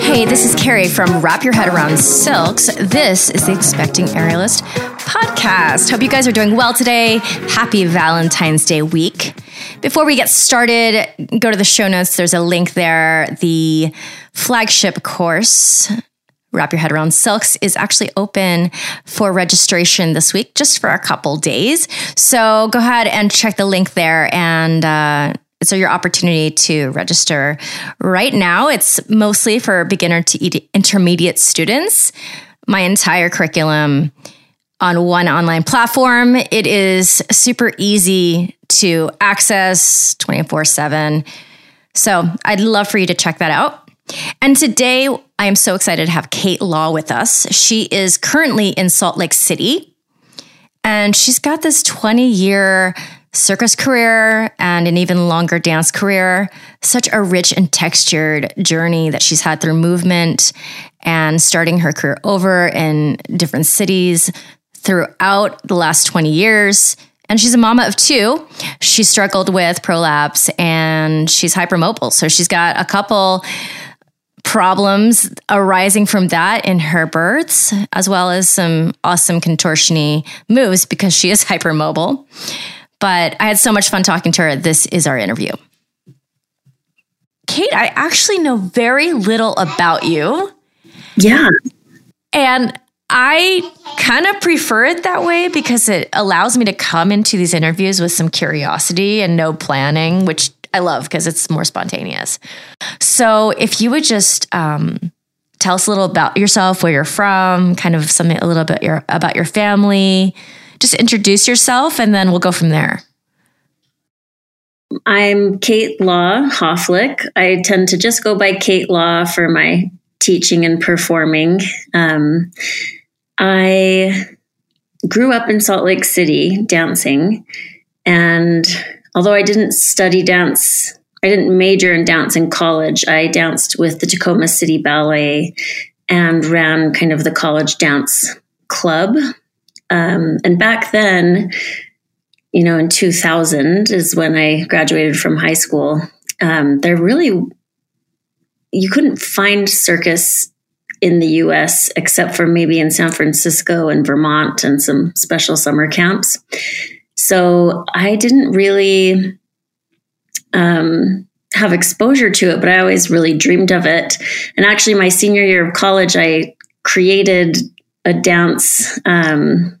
Hey, this is Kerry from Wrap Your Head Around Silks. This is the Expecting Aerialist podcast. Hope you guys are doing well today. Happy Valentine's Day week. Before we get started, go to the show notes. There's a link there. The flagship course, Wrap Your Head Around Silks, is actually open for registration this week, just for a couple days. So go ahead and check the link there and, uh, so your opportunity to register right now. It's mostly for beginner to intermediate students. My entire curriculum on one online platform. It is super easy to access 24 7. So I'd love for you to check that out. And today I am so excited to have Kate Law with us. She is currently in Salt Lake City and she's got this 20 year circus career and an even longer dance career. Such a rich and textured journey that she's had through movement and starting her career over in different cities throughout the last 20 years. And she's a mama of two. She struggled with prolapse and she's hypermobile. So she's got a couple problems arising from that in her births, as well as some awesome contortiony moves because she is hypermobile. But I had so much fun talking to her. This is our interview. Kate, I actually know very little about you. Yeah. And I kind of prefer it that way because it allows me to come into these interviews with some curiosity and no planning, which I love because it's more spontaneous. So, if you would just um, tell us a little about yourself, where you're from, kind of something a little bit your, about your family, just introduce yourself and then we'll go from there. I'm Kate Law Hofflick. I tend to just go by Kate Law for my teaching and performing. Um, I grew up in Salt Lake City dancing. And although I didn't study dance, I didn't major in dance in college, I danced with the Tacoma City Ballet and ran kind of the college dance club um, and back then, you know, in 2000 is when I graduated from high school. Um, there really, you couldn't find circus in the US except for maybe in San Francisco and Vermont and some special summer camps. So I didn't really um, have exposure to it, but I always really dreamed of it. And actually, my senior year of college, I created a dance um,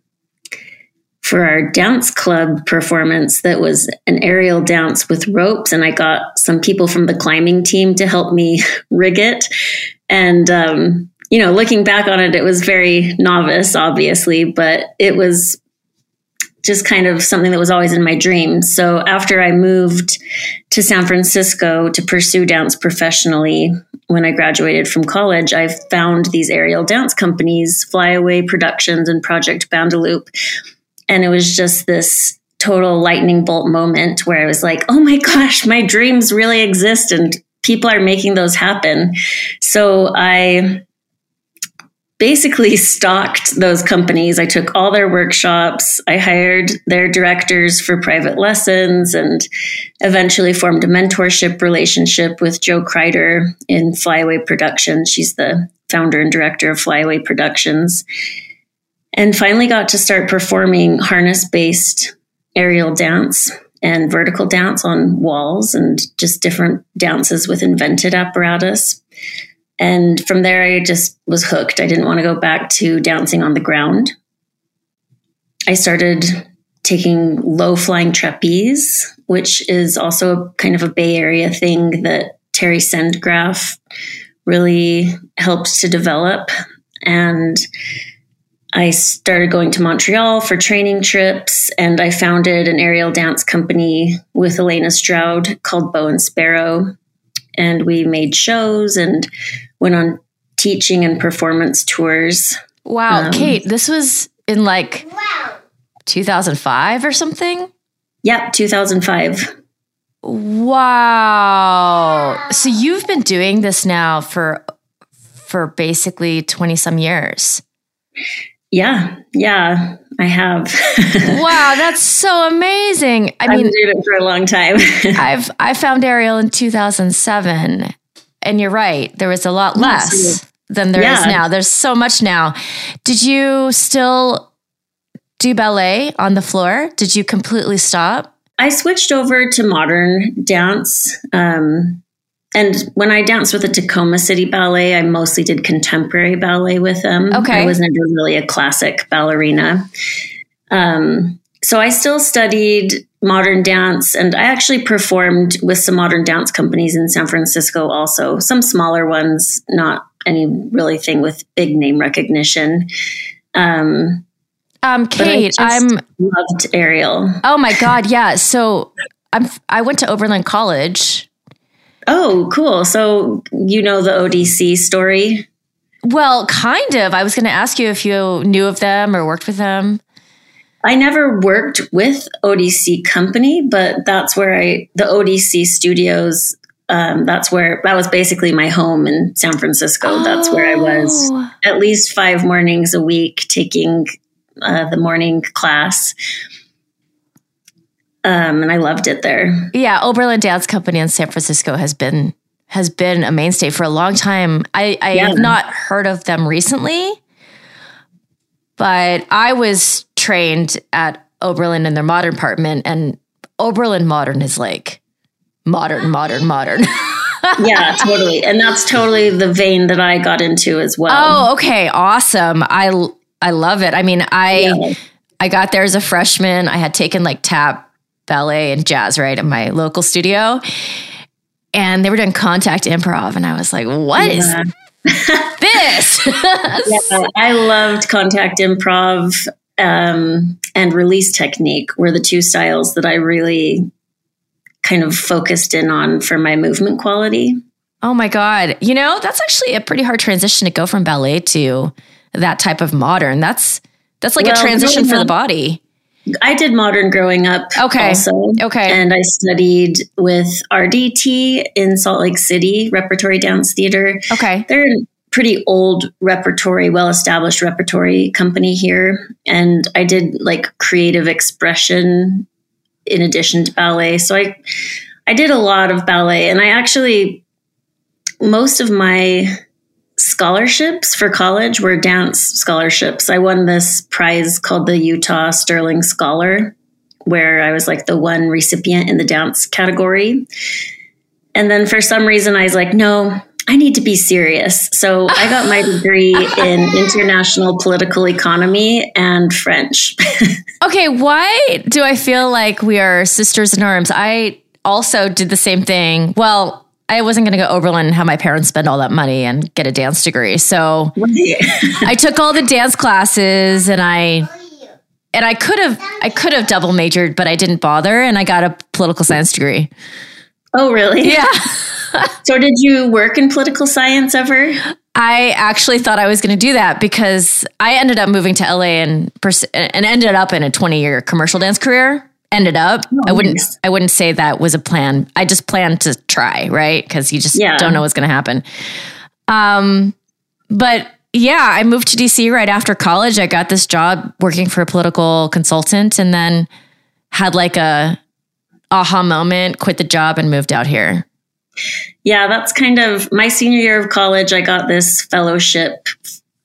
for our dance club performance that was an aerial dance with ropes. And I got some people from the climbing team to help me rig it. And, um, you know, looking back on it, it was very novice, obviously, but it was just kind of something that was always in my dreams. So after I moved to San Francisco to pursue dance professionally, when I graduated from college, I found these aerial dance companies, Flyaway Productions and Project Bandaloop and it was just this total lightning bolt moment where I was like, oh my gosh, my dreams really exist and people are making those happen. So I basically stalked those companies. I took all their workshops. I hired their directors for private lessons and eventually formed a mentorship relationship with Jo Kreiter in Flyaway Productions. She's the founder and director of Flyaway Productions and finally got to start performing harness based aerial dance and vertical dance on walls and just different dances with invented apparatus. And from there, I just was hooked. I didn't want to go back to dancing on the ground. I started taking low flying trapeze, which is also a kind of a Bay Area thing that Terry Sendgraff really helped to develop. And I started going to Montreal for training trips, and I founded an aerial dance company with Elena Stroud called Bow and Sparrow. And we made shows and went on teaching and performance tours. Wow, um, Kate, this was in like 2005 or something? Yep, 2005. Wow. So you've been doing this now for for basically 20 some years. Yeah, yeah, I have. wow, that's so amazing. I I've mean, been doing it for a long time. I've I found aerial in 2007, and you're right. There was a lot less Absolutely. than there is Yeah. now. There's so much now. Did you still do ballet on the floor? Did you completely stop? I switched over to modern dance. Um, and when I danced with the Tacoma City Ballet, I mostly did contemporary ballet with them. Okay. I was never really a classic ballerina. Um, so I still studied modern dance and I actually performed with some modern dance companies in San Francisco also, some smaller ones, not any really thing with big name recognition. Um, Um, Kate, just I'm. loved aerial. Oh my God, yeah. So I'm. I went to Oberlin College. Oh, cool. So you know the ODC story? Well, kind of. I was going to ask you if you knew of them or worked with them. I never worked with ODC company, but that's where I the ODC studios. Um, that's where that was basically my home in San Francisco. That's where I was Oh. at least five mornings a week taking uh, the morning class, um, and I loved it there. Yeah, Oberlin Dance Company in San Francisco has been has been a mainstay for a long time. I, I Yeah. have not heard of them recently, but I was trained at Oberlin in their modern department, and Oberlin Modern is like modern, modern, modern. yeah, totally, and that's totally the vein that I got into as well. oh, okay, awesome. I I love it. I mean, I Yeah. I got there as a freshman. I had taken like tap, ballet, and jazz right at my local studio. And they were doing contact improv. And I was like, "What is Yeah. this? Yeah, I loved contact improv um, and release technique were the two styles that I really kind of focused in on for my movement quality. oh my God. You know, that's actually a pretty hard transition to go from ballet to that type of modern. That's that's like a transition for the body. I did modern growing up Okay. also. Okay. And I studied with RDT in Salt Lake City, Repertory Dance Theater. Okay. They're a pretty old repertory, well established repertory company here. And I did like creative expression in addition to ballet. So I I did a lot of ballet and I actually most of my scholarships for college were dance scholarships. I won this prize called the Utah Sterling Scholar where I was like the one recipient in the dance category. And then for some reason I was like, no, I need to be serious. So I got my degree in international political economy and French. Okay, why do I feel like we are sisters in arms? I also did the same thing. Well, I wasn't going to go Oberlin and have my parents spend all that money and get a dance degree. So I took all the dance classes and I and I could have I could have double majored, but I didn't bother and I got a political science degree. oh, really? Yeah. So did you work in political science ever? I actually thought I was going to do that because I ended up moving to LA and pers- and ended up in a 20 year commercial dance career. Ended up, I wouldn't, nice. I wouldn't say that was a plan. I just planned to try, right? Because you just Yeah. don't know what's going to happen. Um, but yeah, I moved to DC right after college. I got this job working for a political consultant, and then had like a aha moment, quit the job, and moved out here. Yeah, that's kind of my senior year of college. I got this fellowship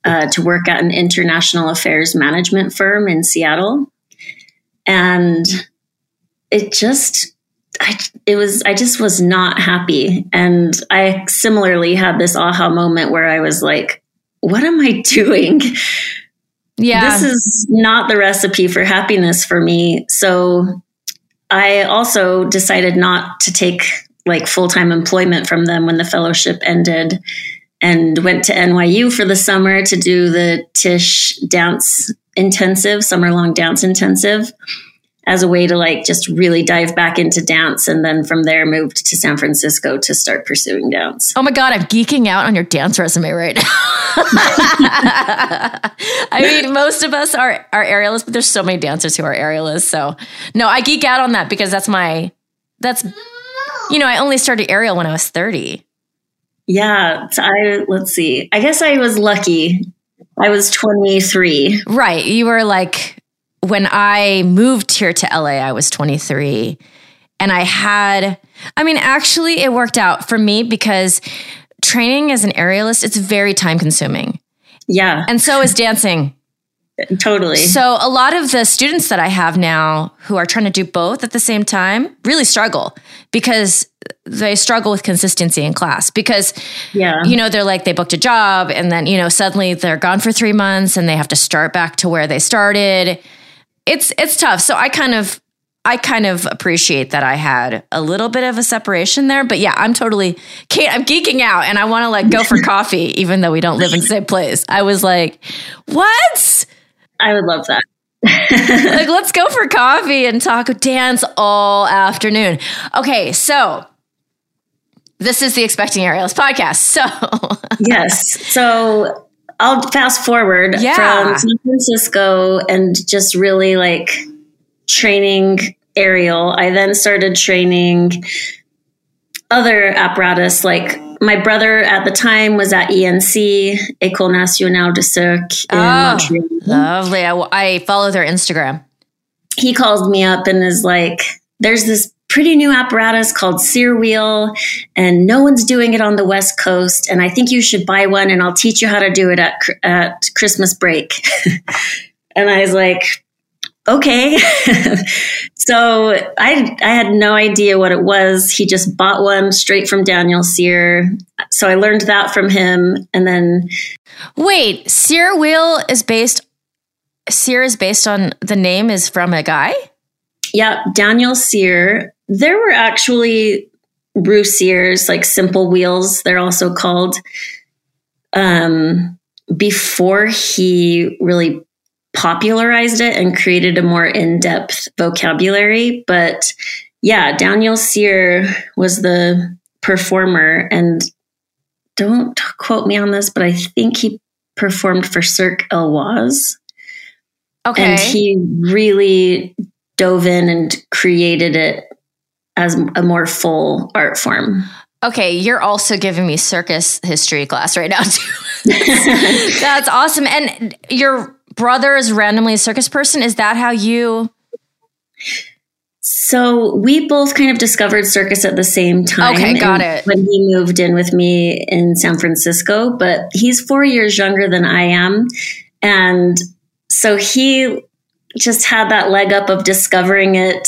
uh, to work at an international affairs management firm in Seattle. And it just, I, it was, I just was not happy. And I similarly had this aha moment where I was like, what am I doing? Yeah, this is not the recipe for happiness for me. So I also decided not to take like full time employment from them when the fellowship ended and went to NYU for the summer to do the Tisch dance intensive, summer long dance intensive as a way to like just really dive back into dance. And then from there moved to San Francisco to start pursuing dance. Oh my god, I'm geeking out on your dance resume right now. I mean, most of us are are aerialists, but there's so many dancers who are aerialists. So no, I geek out on that because that's my that's you know, I only started aerial when I was 30. Yeah, so I let's see. I guess I was lucky. I was 23. Right. You were like, when I moved here to LA, I was 23. And I had, I mean, actually, it worked out for me because training as an aerialist, it's very time consuming. Yeah. And so is dancing. Totally. So a lot of the students that I have now who are trying to do both at the same time really struggle because they struggle with consistency in class because yeah. you know they're like they booked a job and then you know suddenly they're gone for 3 months and they have to start back to where they started. It's it's tough. So I kind of I kind of appreciate that I had a little bit of a separation there, but yeah, I'm totally Kate, I'm geeking out and I want to like go for coffee even though we don't live in the same place. I was like, "What?" I would love that. like, let's go for coffee and talk dance all afternoon. Okay, so this is the Expecting Aerialist podcast. So, yes. So, I'll fast forward Yeah. from San Francisco and just really like training aerial. I then started training other apparatus like my brother at the time was at ENC, École Nationale de Cirque in Oh. Montreal. lovely. I, I follow their Instagram. he calls me up and is like, there's this pretty new apparatus called Cyr Wheel, and no one's doing it on the West Coast. And I think you should buy one, and I'll teach you how to do it at, at Christmas break. and I was like, okay. so I, I had no idea what it was. He just bought one straight from Daniel Cyr. So I learned that from him. And then Wait, Cyr Wheel is based. Cyr is based on the name is from a guy. Yeah, Daniel Cyr. There were actually roof sears, like simple wheels, they're also called, um, before he really popularized it and created a more in depth vocabulary. But yeah, Daniel Cyr was the performer, and don't quote me on this, but I think he performed for Cirque Éloize Okay. and he really dove in and created it as a more full art form. Okay, you're also giving me circus history class right now too. That's awesome. And your brother is randomly a circus person. Is that how you? So we both kind of discovered circus at the same time. Okay, got it. When he moved in with me in San Francisco, but he's four years younger than I am. And so he just had that leg up of discovering it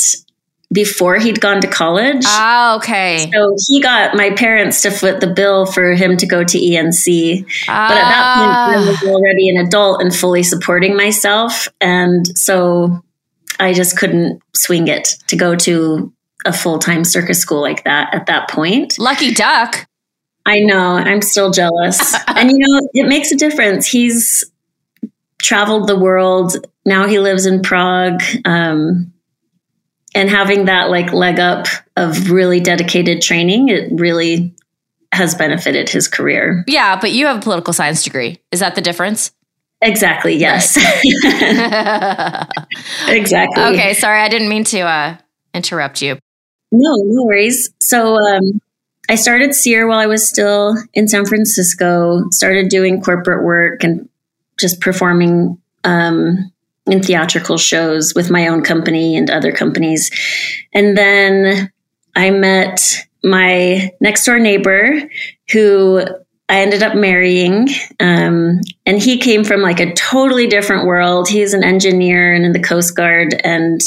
before he'd gone to college. Ah, okay. So he got my parents to foot the bill for him to go to ENC. But at that point, I Ah, was already an adult and fully supporting myself. And so I just couldn't swing it to go to a full time circus school like that at that point. lucky duck. I know, I'm still jealous. and you know, it makes a difference. He's traveled the world. Now he lives in Prague. Um, and having that like leg up of really dedicated training, it really has benefited his career. Yeah, but you have a political science degree. Is that the difference? Exactly. Yes. exactly. okay, sorry, I didn't mean to uh, interrupt you. No, no worries. So um, I started Cyr while I was still in San Francisco, started doing corporate work and just performing um, in theatrical shows with my own company and other companies. And then I met my next door neighbor who I ended up marrying. Um, and he came from like a totally different world. He's an engineer and in the Coast Guard. And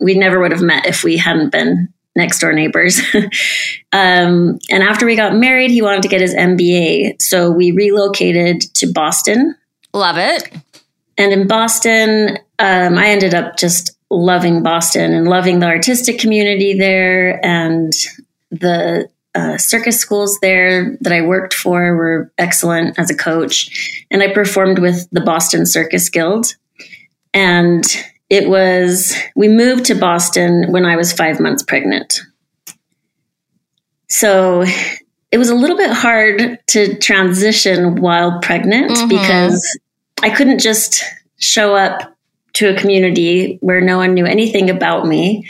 we never would have met if we hadn't been next door neighbors. um, and after we got married, he wanted to get his MBA. So we relocated to Boston. Love it. And in Boston, um, I ended up just loving Boston and loving the artistic community there. And the uh, circus schools there that I worked for were excellent as a coach. And I performed with the Boston Circus Guild. And it was, we moved to Boston when I was five months pregnant. So it was a little bit hard to transition while pregnant Mhm. because I couldn't just show up to a community where no one knew anything about me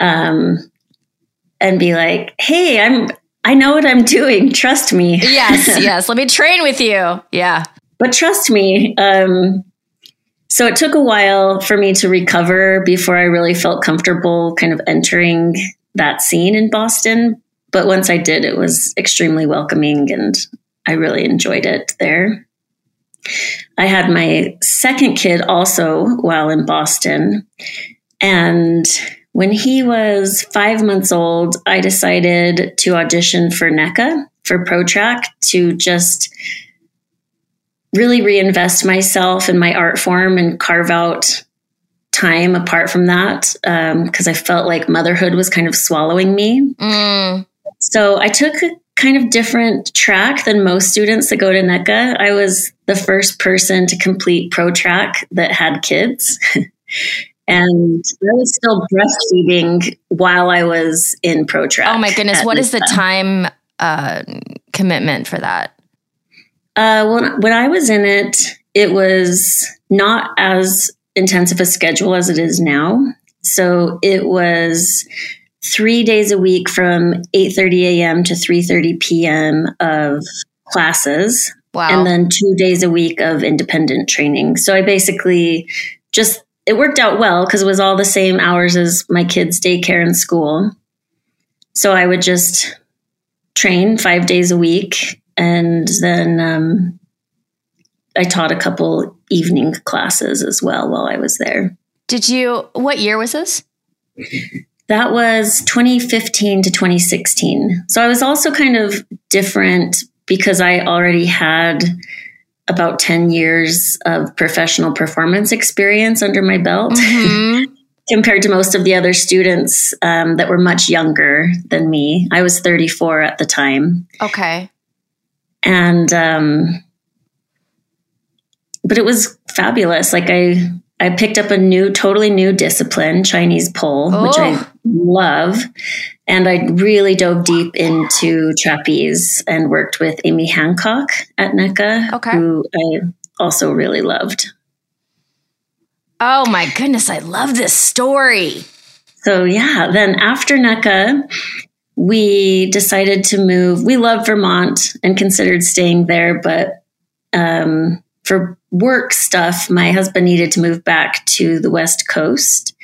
um, and be like, hey, I'm. I know what I'm doing. Trust me. Yes, yes. Let me train with you. Yeah. but trust me, um, so it took a while for me to recover before I really felt comfortable kind of entering that scene in Boston. But once I did, it was extremely welcoming and I really enjoyed it there. I had my second kid also while in Boston. And when he was five months old, I decided to audition for NECA for ProTrack to just really reinvest myself in my art form and carve out time apart from that because um, I felt like motherhood was kind of swallowing me. Mm. So I took kind of different track than most students that go to NECA. I was the first person to complete pro track that had kids. and I was still breastfeeding while I was in pro track. Oh my goodness. What is the time uh, commitment for that? Uh, when, when I was in it, it was not as intensive a schedule as it is now. So it was three days a week from 8.30 a.m. to 3.30 p.m. of classes. Wow. And then two days a week of independent training. So I basically just, it worked out well because it was all the same hours as my kids' daycare and school. So I would just train five days a week and then um, I taught a couple evening classes as well while I was there. Did you? What year was this? That was 2015 to 2016. So I was also kind of different because I already had about 10 years of professional performance experience under my belt. Mm-hmm. compared to most of the other students um, that were much younger than me. I was 34 at the time. Okay and um, but it was fabulous. Like I I picked up a new, totally new discipline, Chinese pole, oh. which I oh. Love. And I really dove deep into trapeze and worked with Amy Hancock at NECA, okay. who I also really loved. Oh my goodness, I love this story. So, yeah, then after NECA, we decided to move. We love Vermont and considered staying there, but um, for work stuff, my husband needed to move back to the West Coast.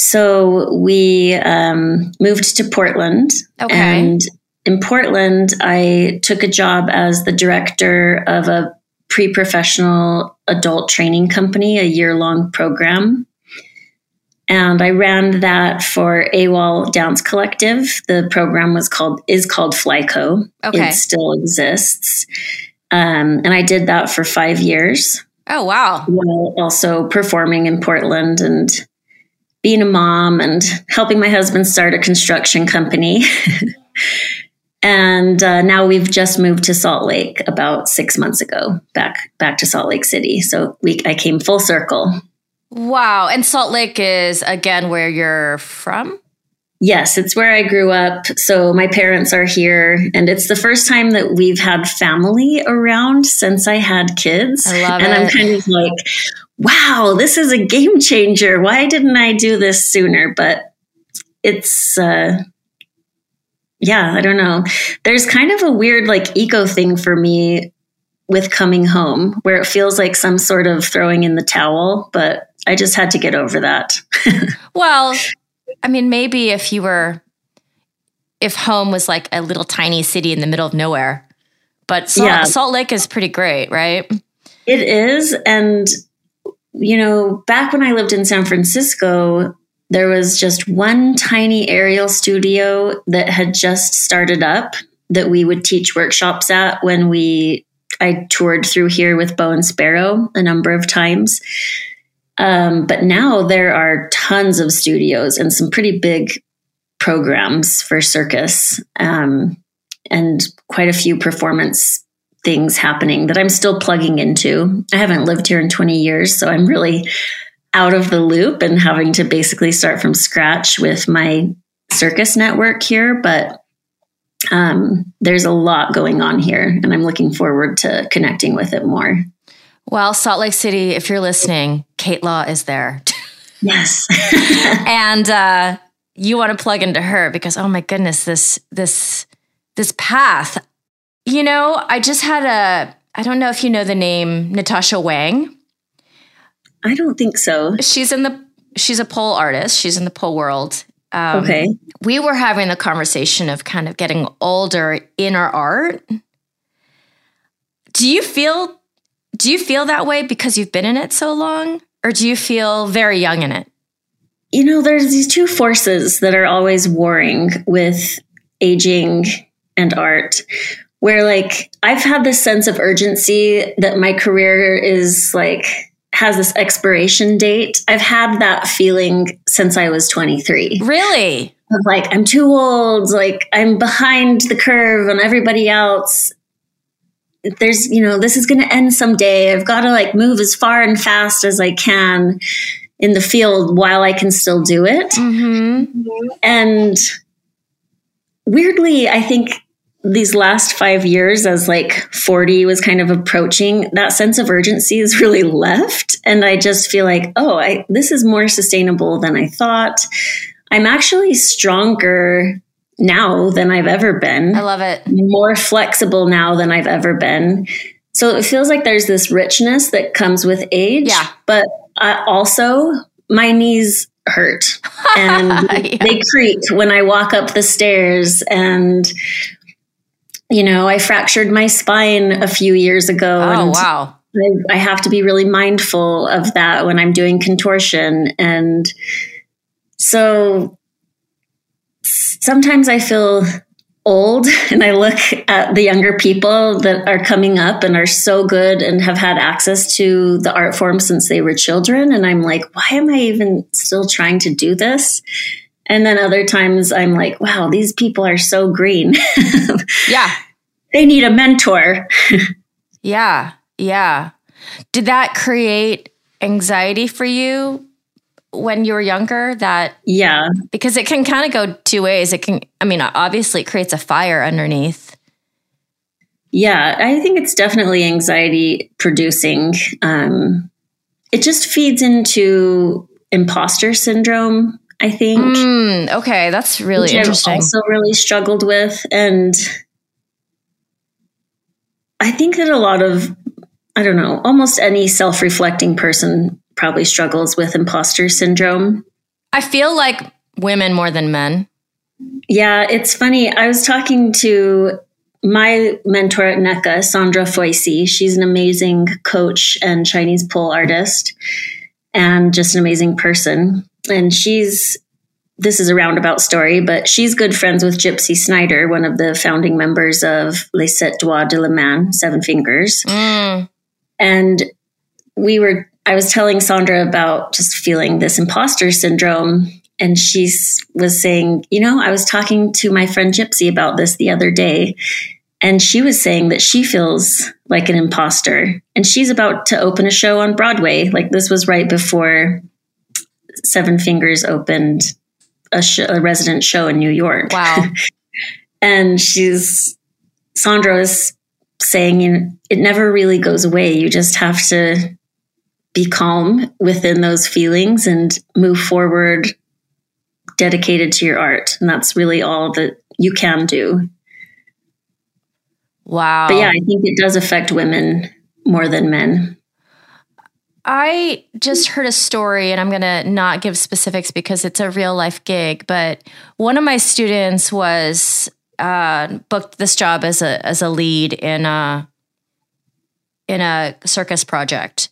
So we um, moved to Portland. Okay. And in Portland, I took a job as the director of a pre professional adult training company, a year long program and I ran that for AWOL Dance Collective. The program was called is called Flyco. Okay. It still exists. Um, and I did that for five years. Oh wow! While also performing in Portland and being a mom and helping my husband start a construction company. and uh, now we've just moved to Salt Lake about six months ago, back back to Salt Lake City. So we I came full circle. Wow. And Salt Lake is again where you're from? Yes, it's where I grew up. So my parents are here, and it's the first time that we've had family around since I had kids. I love and it. I'm kind of like, wow, this is a game changer. Why didn't I do this sooner? But it's, uh, yeah, I don't know. There's kind of a weird like ego thing for me with coming home where it feels like some sort of throwing in the towel, but I just had to get over that. well, I mean, maybe if you were, if home was like a little tiny city in the middle of nowhere, but Salt, yeah. Salt Lake is pretty great, right? It is. And, you know, back when I lived in San Francisco, there was just one tiny aerial studio that had just started up that we would teach workshops at when we I toured through here with Bow and Sparrow a number of times. Um, but now there are tons of studios and some pretty big programs for circus um, and quite a few performance things happening that I'm still plugging into. I haven't lived here in 20 years, so I'm really out of the loop and having to basically start from scratch with my circus network here. But um, there's a lot going on here, and I'm looking forward to connecting with it more. Well, Salt Lake City, if you're listening, Kate Law is there. Yes. and uh, you want to plug into her because oh my goodness, this this this path. You know, I just had a I don't know if you know the name Natasha Wang. I don't think so. She's in the she's a pole artist. She's in the pole world. Um, okay. We were having the conversation of kind of getting older in our art. Do you feel do you feel that way because you've been in it so long or do you feel very young in it? You know, there's these two forces that are always warring with aging and art where like I've had this sense of urgency that my career is like has this expiration date. I've had that feeling since I was 23. Really? Of like I'm too old, like I'm behind the curve on everybody else. There's, you know, this is going to end someday. I've got to like move as far and fast as I can in the field while I can still do it. Mm-hmm. And weirdly, I think these last five years, as like 40 was kind of approaching, that sense of urgency is really left. And I just feel like, oh, I, this is more sustainable than I thought. I'm actually stronger now than I've ever been. I love it. More flexible now than I've ever been. So it feels like there's this richness that comes with age. Yeah. But uh, also, my knees hurt and yeah. they creak when I walk up the stairs. And, you know, I fractured my spine a few years ago. Oh, wow. I, I have to be really mindful of that when I'm doing contortion. And so sometimes I feel old and I look at the younger people that are coming up and are so good and have had access to the art form since they were children. And I'm like, why am I even still trying to do this? And then other times I'm like, wow, these people are so green. yeah. They need a mentor. yeah. Yeah. Did that create anxiety for you when you were younger that yeah because it can kind of go two ways it can i mean obviously it creates a fire underneath yeah i think it's definitely anxiety producing um it just feeds into imposter syndrome i think mm, okay that's really interesting I've also really struggled with and i think that a lot of i don't know almost any self-reflecting person probably struggles with imposter syndrome. I feel like women more than men. Yeah, it's funny. I was talking to my mentor at NECA, Sandra Foisy. She's an amazing coach and Chinese pole artist and just an amazing person. And she's, this is a roundabout story, but she's good friends with Gypsy Snyder, one of the founding members of Les Sept Doigts de la Main, Seven Fingers. Mm. And we were I was telling Sandra about just feeling this imposter syndrome. And she was saying, you know, I was talking to my friend Gypsy about this the other day. And she was saying that she feels like an imposter. And she's about to open a show on Broadway. Like this was right before Seven Fingers opened a, sh- a resident show in New York. Wow. and she's, Sandra is saying, you know, it never really goes away. You just have to be calm within those feelings and move forward dedicated to your art. And that's really all that you can do. Wow. But yeah, I think it does affect women more than men. I just heard a story, and I'm going to not give specifics because it's a real life gig. But one of my students was uh, booked this job as a as a lead in a in a circus project,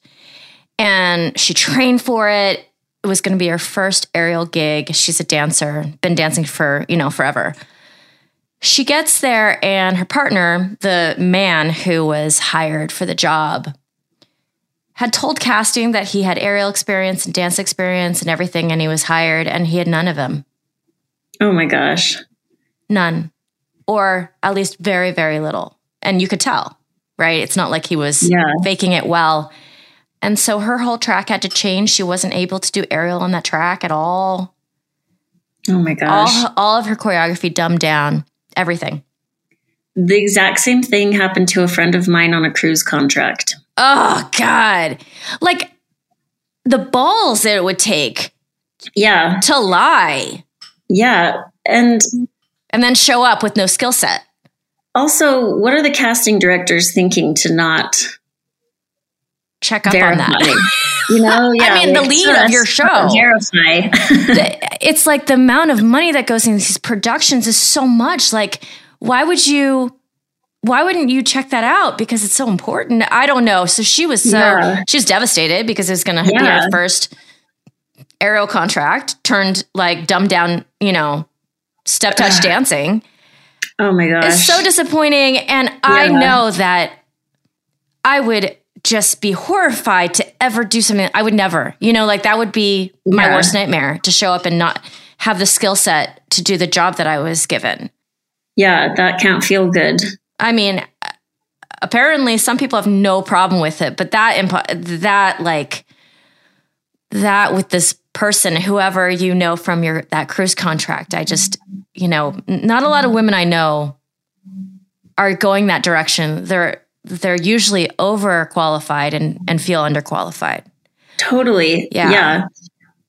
and she trained for it. It was going to be her first aerial gig. She's a dancer, been dancing for, you know, forever. She gets there, and her partner, the man who was hired for the job, had told casting that he had aerial experience and dance experience and everything, and he was hired, and he had none of them. Oh my gosh. None. Or at least very, very little. And you could tell, right? It's not like he was yeah. faking it well. And so her whole track had to change. She wasn't able to do aerial on that track at all. Oh my gosh. All, all of her choreography dumbed down, everything. The exact same thing happened to a friend of mine on a cruise contract. Oh, God. Like the balls that it would take. Yeah. To lie. Yeah. And and then show up with no skill set. also, what are the casting directors thinking to not check up on that? You know, yeah. I mean, the lead of your show. Verify. it's like the amount of money that goes into these productions is so much. Like, why would you? Why wouldn't you check that out? Because it's so important. I don't know. So she was so yeah. she was devastated because it was going to yeah. be her first aerial contract turned like dumbed down. You know, step touch dancing. Oh my gosh. It's so disappointing. And yeah. I know that I would just be horrified to ever do something. I would never, you know, like that would be my worst nightmare to show up and not have the skill set to do the job that I was given. Yeah, that can't feel good. I mean, apparently some people have no problem with it, but that, impo- that like, that with this person, whoever you know from your that cruise contract. I just, you know, not a lot of women I know are going that direction. They're they're usually overqualified and and feel underqualified. Totally. Yeah. Yeah.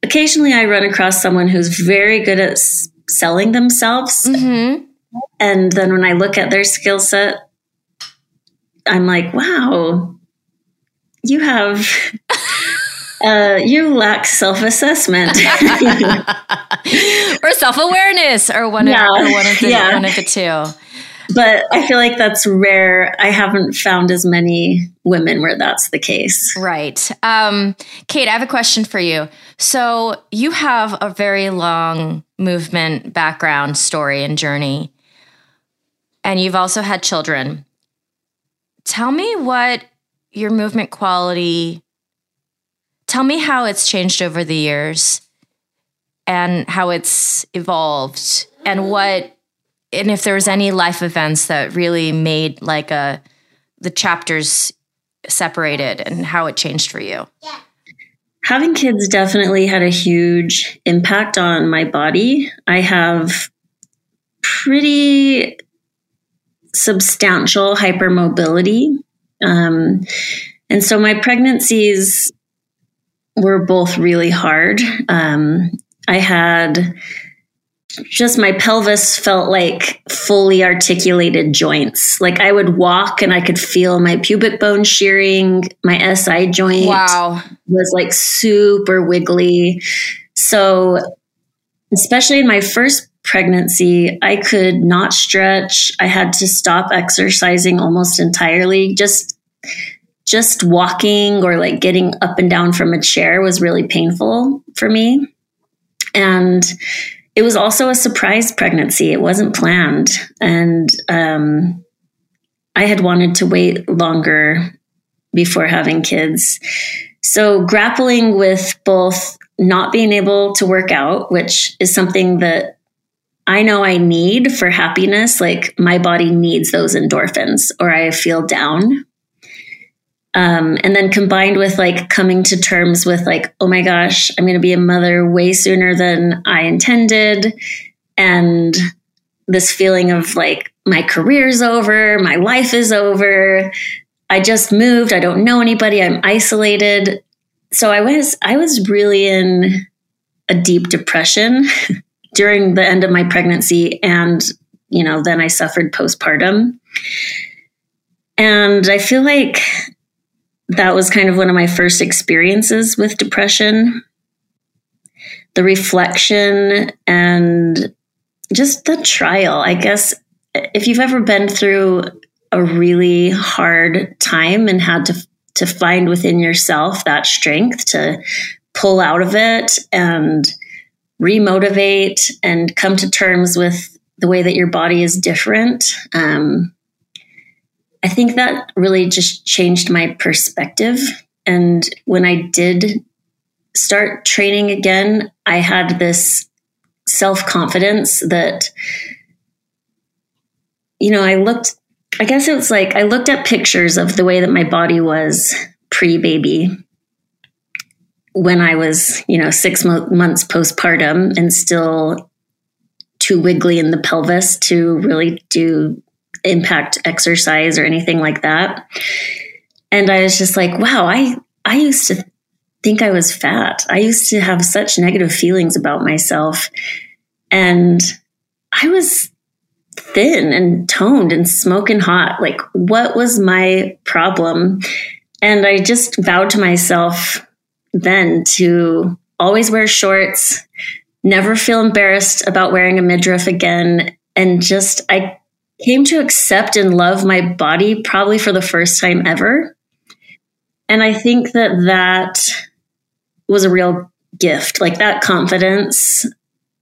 Occasionally, I run across someone who's very good at s- selling themselves, mm-hmm. And then when I look at their skill set, I'm like, wow, you have uh, you lack self assessment or self awareness, or one yeah. of or one of the yeah. one of the two. But I feel like that's rare. I haven't found as many women where that's the case. Right. Um, Kate, I have a question for you. So you have a very long movement background story and journey, and you've also had children. Tell me what your movement quality Tell me how it's changed over the years and how it's evolved and what and if there was any life events that really made like a the chapters separated and how it changed for you. Having kids definitely had a huge impact on my body. I have pretty substantial hypermobility. Um, and so my pregnancies were both really hard. Um, I had just my pelvis felt like fully articulated joints. Like I would walk and I could feel my pubic bone shearing. My SI joint wow. was like super wiggly. So, especially in my first pregnancy, I could not stretch. I had to stop exercising almost entirely. Just just walking or like getting up and down from a chair was really painful for me. And it was also a surprise pregnancy. It wasn't planned. And um, I had wanted to wait longer before having kids. So, grappling with both not being able to work out, which is something that I know I need for happiness. Like, my body needs those endorphins, or I feel down um, and then combined with like coming to terms with like, oh my gosh, I'm going to be a mother way sooner than I intended. And this feeling of like, my career's over, my life is over. I just moved. I don't know anybody. I'm isolated. So I was, I was really in a deep depression during the end of my pregnancy. And, you know, then I suffered postpartum. And I feel like that was kind of one of my first experiences with depression. The reflection and just the trial. I guess if you've ever been through a really hard time and had to to find within yourself that strength to pull out of it and remotivate and come to terms with the way that your body is different. Um, I think that really just changed my perspective. And when I did start training again, I had this self confidence that, you know, I looked, I guess it was like I looked at pictures of the way that my body was pre baby when I was, you know, six mo- months postpartum and still too wiggly in the pelvis to really do impact exercise or anything like that. And I was just like, wow, I, I used to think I was fat. I used to have such negative feelings about myself. And I was thin and toned and smoking hot. Like, what was my problem? And I just vowed to myself then to always wear shorts, never feel embarrassed about wearing a midriff again. And just, I came to accept and love my body probably for the first time ever. And I think that that was a real gift, like that confidence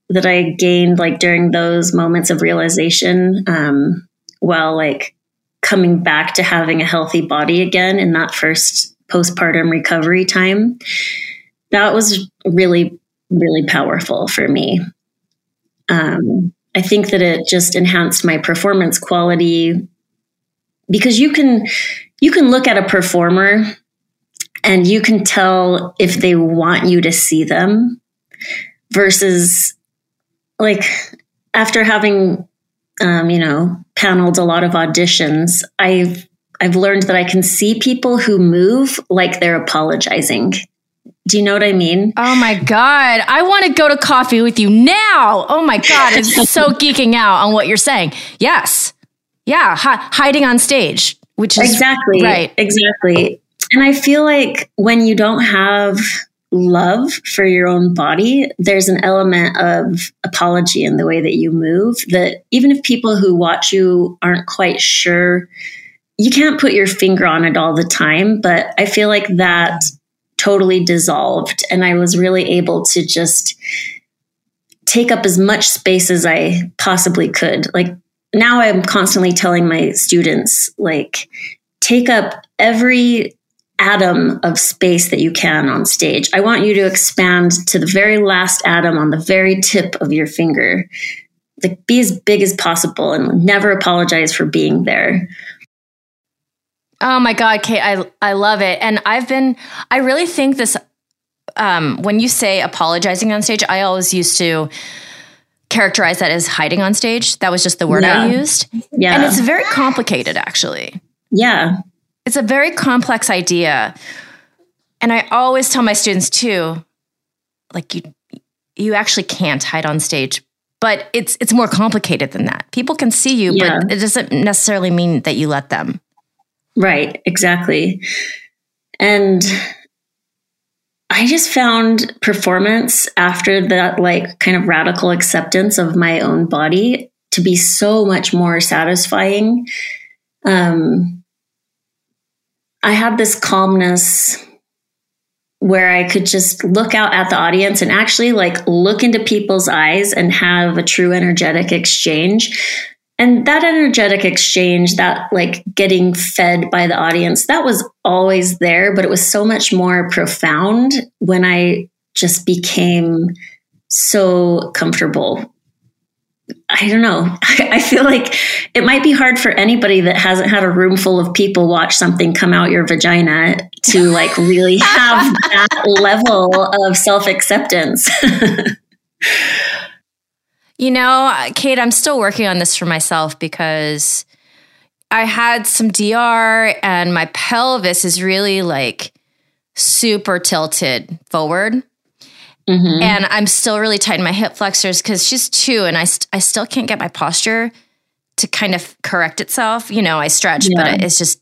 that I gained like during those moments of realization, um, while like coming back to having a healthy body again in that first postpartum recovery time. That was really, really powerful for me. Um, I think that it just enhanced my performance quality because you can you can look at a performer and you can tell if they want you to see them versus like after having um, you know paneled a lot of auditions i've i've learned that i can see people who move like they're apologizing. Do you know what i mean? Oh my god. I want to go to coffee with you now. Oh my god. I'm so geeking out on what you're saying. Yes. Yeah. Hi- hiding on stage which is exactly. right. Exactly. And i feel like when you don't have love for your own body, there's an element of apology in the way that you move that even if people who watch you aren't quite sure, you can't put your finger on it all the time. But I feel like that totally dissolved. And I was really able to just take up as much space as I possibly could. Like now I'm constantly telling my students, like, take up every atom of space that you can on stage. I want you to expand to the very last atom on the very tip of your finger. Like be as big as possible and never apologize for being there. Oh my God, Kate, I I love it. And I've been I really think this um, when you say apologizing on stage, I always used to characterize that as hiding on stage. That was just the word yeah. I used. Yeah. And it's very complicated actually. Yeah it's a very complex idea. And I always tell my students too, like you you actually can't hide on stage, but it's it's more complicated than that. People can see you, yeah. but it doesn't necessarily mean that you let them. Right, exactly. And I just found performance after that like kind of radical acceptance of my own body to be so much more satisfying. Um I had this calmness where I could just look out at the audience and actually like look into people's eyes and have a true energetic exchange. And that energetic exchange, that like getting fed by the audience, that was always there, but it was so much more profound when I just became so comfortable I don't know. I feel like it might be hard for anybody that hasn't had a room full of people watch something come out your vagina to like really have that level of self acceptance. you know, Kate, I'm still working on this for myself because I had some DR and my pelvis is really like super tilted forward. Mm-hmm. And I'm still really tight in my hip flexors because she's two and I, st- I still can't get my posture to kind of correct itself. You know, I stretch, yeah. but it's just,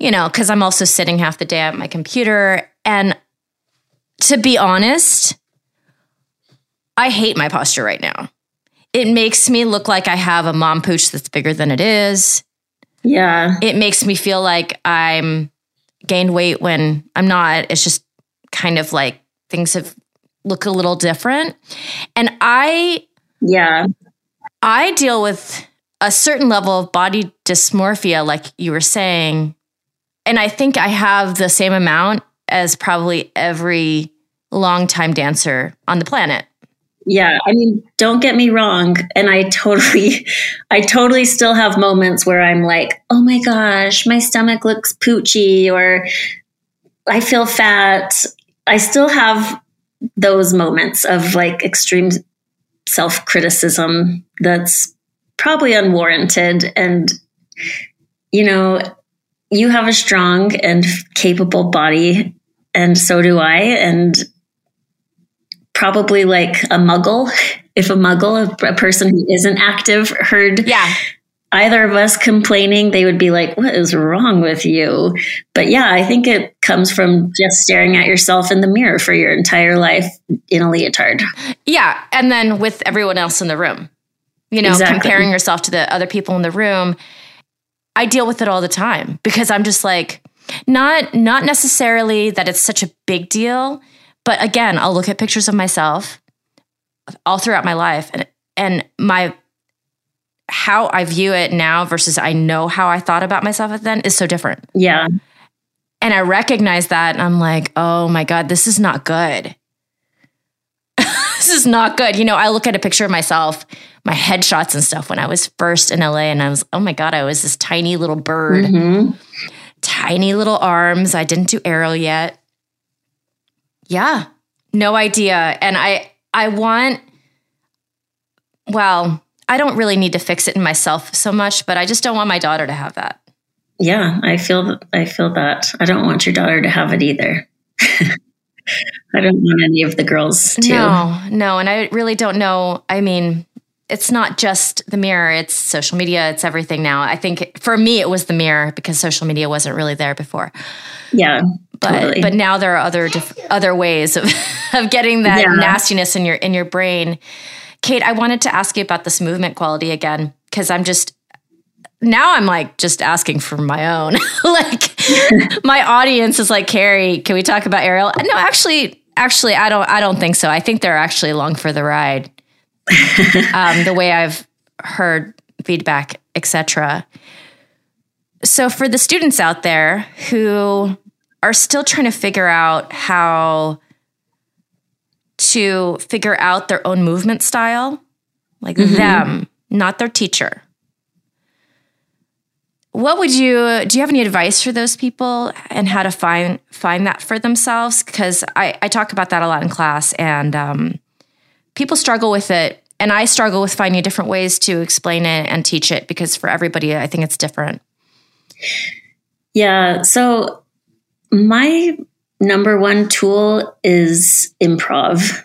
you know, because I'm also sitting half the day at my computer. And to be honest, I hate my posture right now. It makes me look like I have a mom pooch that's bigger than it is. Yeah. It makes me feel like I'm gained weight when I'm not. It's just kind of like things have look a little different. And I, yeah, I deal with a certain level of body dysmorphia, like you were saying. And I think I have the same amount as probably every longtime dancer on the planet. Yeah, I mean, don't get me wrong, and I totally I totally still have moments where I'm like, "Oh my gosh, my stomach looks poochy," or I feel fat. I still have those moments of like extreme self criticism that's probably unwarranted. And, you know, you have a strong and capable body, and so do I. And probably like a muggle. If a muggle, a, a person who isn't active, heard Yeah. either of us complaining, they would be like, What is wrong with you? But yeah, I think it comes from just staring at yourself in the mirror for your entire life in a leotard. Yeah. And then with everyone else in the room, you know, Exactly. comparing yourself to the other people in the room. I deal with it all the time because I'm just like, not not necessarily that it's such a big deal, but again, I'll look at pictures of myself all throughout my life and and my how I view it now versus I know how I thought about myself at then is so different. Yeah. And I recognize that and I'm like, oh my God, this is not good. this is not good. You know, I look at a picture of myself, my headshots and stuff when I was first in LA, and I was, oh my God, I was this tiny little bird, Mhm. tiny little arms. I didn't do aerial yet. Yeah, no idea. And I, I want, well, I don't really need to fix it in myself so much, but I just don't want my daughter to have that. Yeah, I feel I feel that. I don't want your daughter to have it either. I don't want any of the girls to. No, no. And I really don't know. I mean, it's not just the mirror, it's social media, it's everything now. I think for me, it was the mirror because social media wasn't really there before. Yeah, But totally. but now there are other diff- other ways of, of getting that Yeah. nastiness in your in your brain. Kate, I wanted to ask you about this movement quality again because I'm just now I'm like just asking for my own. like my audience is like, Kerry, can we talk about aerial? No, actually, actually, I don't. I don't think so. I think they're actually along for the ride. um, the way I've heard feedback, etc. So for the students out there who are still trying to figure out how to figure out their own movement style, like them, not their teacher. What would you do you have any advice for those people and how to find find that for themselves? Because I, I talk about that a lot in class and um, people struggle with it and I struggle with finding different ways to explain it and teach it because for everybody I think it's different. Yeah. So my number one tool is improv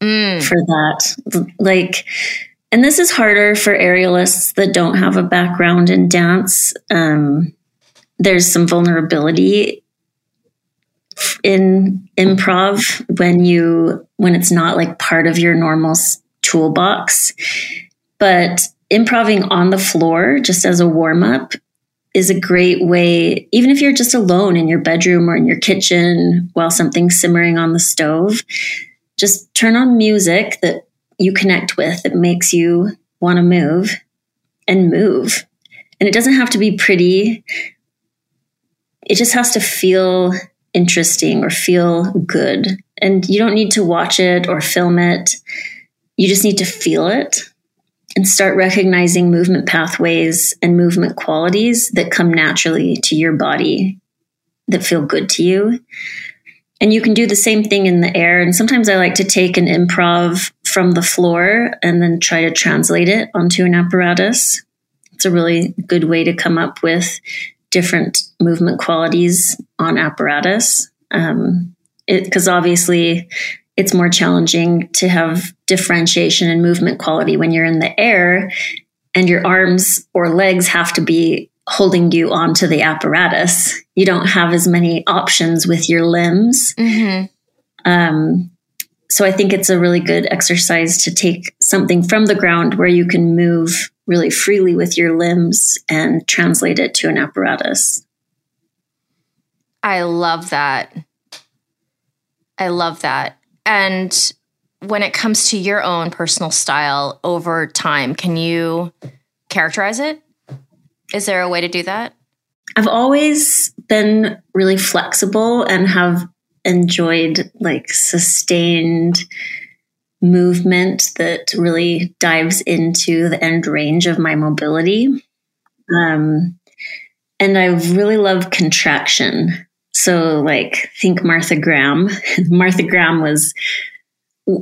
Mm. for that. Like, and this is harder for aerialists that don't have a background in dance. Um, there's some vulnerability in improv when you when it's not like part of your normal toolbox but improving on the floor just as a warm up is a great way, even if you're just alone in your bedroom or in your kitchen while something's simmering on the stove, just turn on music that you connect with that makes you want to move and move. And it doesn't have to be pretty, it just has to feel interesting or feel good. And you don't need to watch it or film it, you just need to feel it and start recognizing movement pathways and movement qualities that come naturally to your body that feel good to you. And you can do the same thing in the air. And sometimes I like to take an improv from the floor and then try to translate it onto an apparatus. It's a really good way to come up with different movement qualities on apparatus. Um, because obviously it's more challenging to have differentiation and movement quality when you're in the air and your arms or legs have to be holding you onto the apparatus. You don't have as many options with your limbs. Mm-hmm. Um, so I think it's a really good exercise to take something from the ground where you can move really freely with your limbs and translate it to an apparatus. I love that. I love that. And when it comes to your own personal style over time, can you characterize it? Is there a way to do that? I've always been really flexible and have enjoyed like sustained movement that really dives into the end range of my mobility. Um, and I really love contraction. So, like, think Martha Graham. Martha Graham was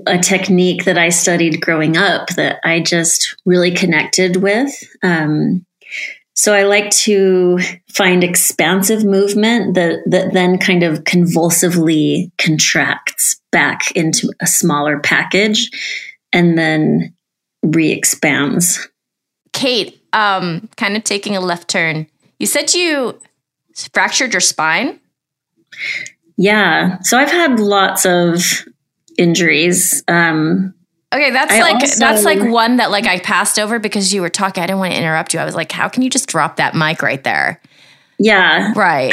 a technique that I studied growing up that I just really connected with. Um, so I like to find expansive movement that that then kind of convulsively contracts back into a smaller package and then re expands. Kate, um, kind of taking a left turn. You said you fractured your spine? Yeah. So I've had lots of injuries. Um, okay, that's I like also- that's like one that like I passed over because you were talking. I didn't want to interrupt you. I was like, how can you just drop that mic right there? yeah. Right.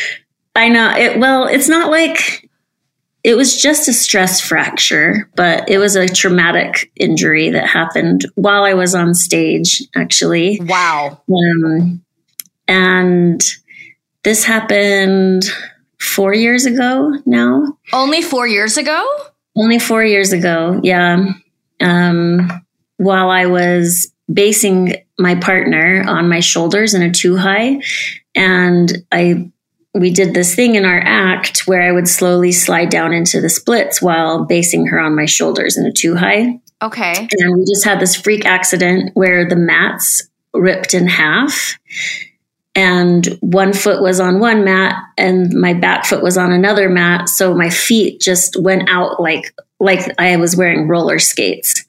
I know. It well, it's not like it was just a stress fracture, but it was a traumatic injury that happened while I was on stage, actually. wow. Um, and this happened four years ago now. Only four years ago? Only four years ago, yeah. Um, while I was basing my partner on my shoulders in a two high, and I we did this thing in our act where I would slowly slide down into the splits while basing her on my shoulders in a two high. Okay. And we just had this freak accident where the mats ripped in half. And one foot was on one mat and my back foot was on another mat. So my feet just went out like like I was wearing roller skates.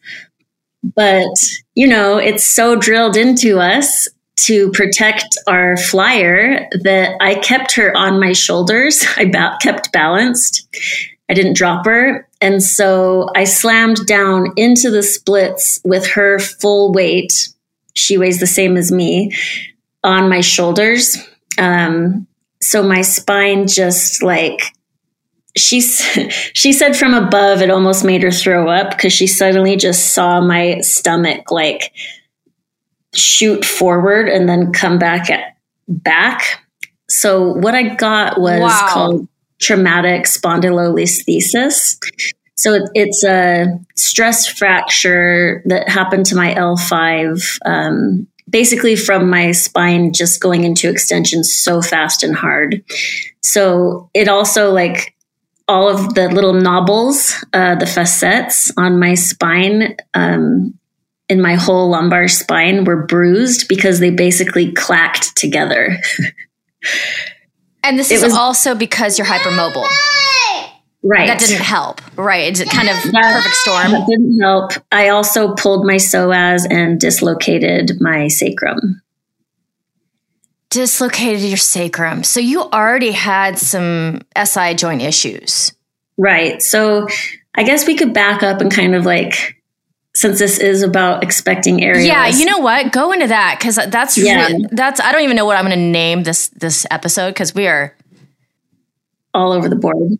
But, you know, it's so drilled into us to protect our flyer that I kept her on my shoulders. I ba- kept balanced. I didn't drop her. And so I slammed down into the splits with her full weight. She weighs the same as me on my shoulders. Um, so my spine just like she she said from above it almost made her throw up because she suddenly just saw my stomach like shoot forward and then come back at back. So what I got was Wow. called traumatic spondylolisthesis. So it's a stress fracture that happened to my L5, um, basically from my spine just going into extension so fast and hard. So it also like all of the little knobbles, uh, the facets on my spine, um, in my whole lumbar spine were bruised because they basically clacked together. And this It is was- also because you're hypermobile. Right. That didn't help. Right. It's kind of That- perfect storm. That didn't help. I also pulled my psoas and dislocated my sacrum. Dislocated your sacrum. So you already had some SI joint issues. Right. So I guess we could back up and kind of like, since this is about expecting areas. Yeah, you know what? Go into that because that's Yeah. re- that's. I don't even know what I'm going to name this this episode because we are all over the board.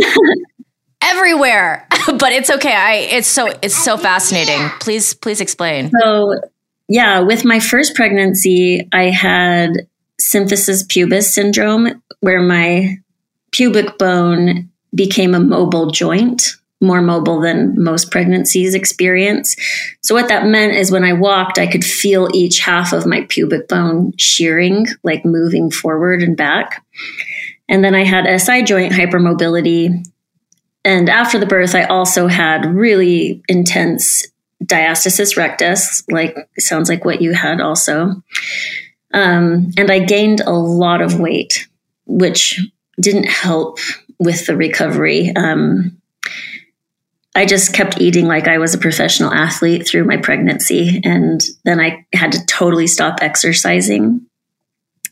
everywhere. but it's okay. I it's so it's so fascinating. Please please explain. So, yeah, with my first pregnancy, I had symphysis pubis syndrome, where my pubic bone became a mobile joint, more mobile than most pregnancies experience. So, what that meant is when I walked, I could feel each half of my pubic bone shearing, like moving forward and back. And then I had SI joint hypermobility. And after the birth, I also had really intense diastasis rectus, like sounds like what you had also. Um, and I gained a lot of weight, which didn't help with the recovery. Um, I just kept eating like I was a professional athlete through my pregnancy, and then I had to totally stop exercising.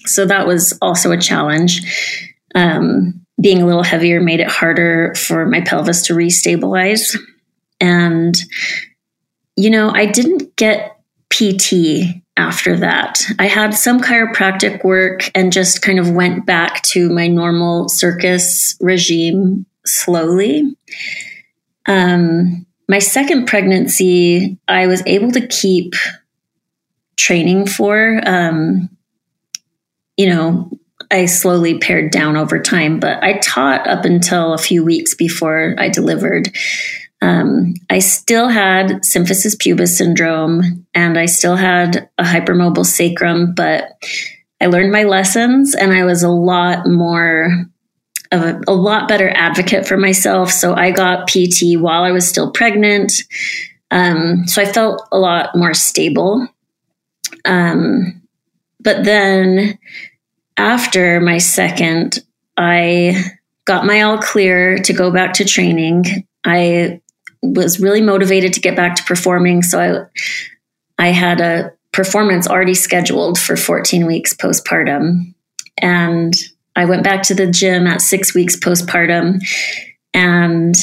So that was also a challenge. Um, being a little heavier made it harder for my pelvis to restabilize. And you know, I didn't get PT after that. I had some chiropractic work and just kind of went back to my normal circus regime slowly. Um, my second pregnancy, I was able to keep training for. Um, you know, I slowly pared down over time, but I taught up until a few weeks before I delivered. Um, I still had symphysis pubis syndrome and I still had a hypermobile sacrum, but I learned my lessons and I was a lot more of a, a lot better advocate for myself. So I got PT while I was still pregnant. Um, so I felt a lot more stable. Um, but then after my second, I got my all clear to go back to training. I was really motivated to get back to performing. So I, I had a performance already scheduled for 14 weeks postpartum. And I went back to the gym at six weeks postpartum. And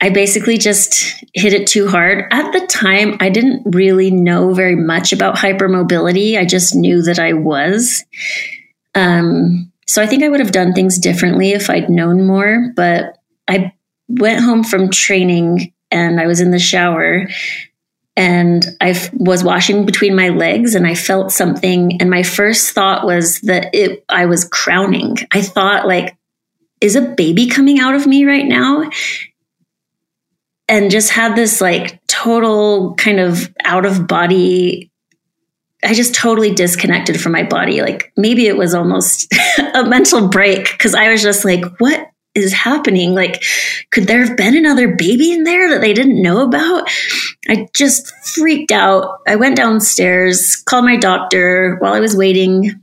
I basically just hit it too hard. At the time, I didn't really know very much about hypermobility. I just knew that I was. Um, so I think I would have done things differently if I'd known more. But I went home from training and I was in the shower and I f- was washing between my legs and I felt something. And my first thought was that it, I was crowning. I thought, like, is a baby coming out of me right now? And just had this like total kind of out of body. I just totally disconnected from my body. Like maybe it was almost a mental break because I was just like, what is happening? Like, could there have been another baby in there that they didn't know about? I just freaked out. I went downstairs, called my doctor while I was waiting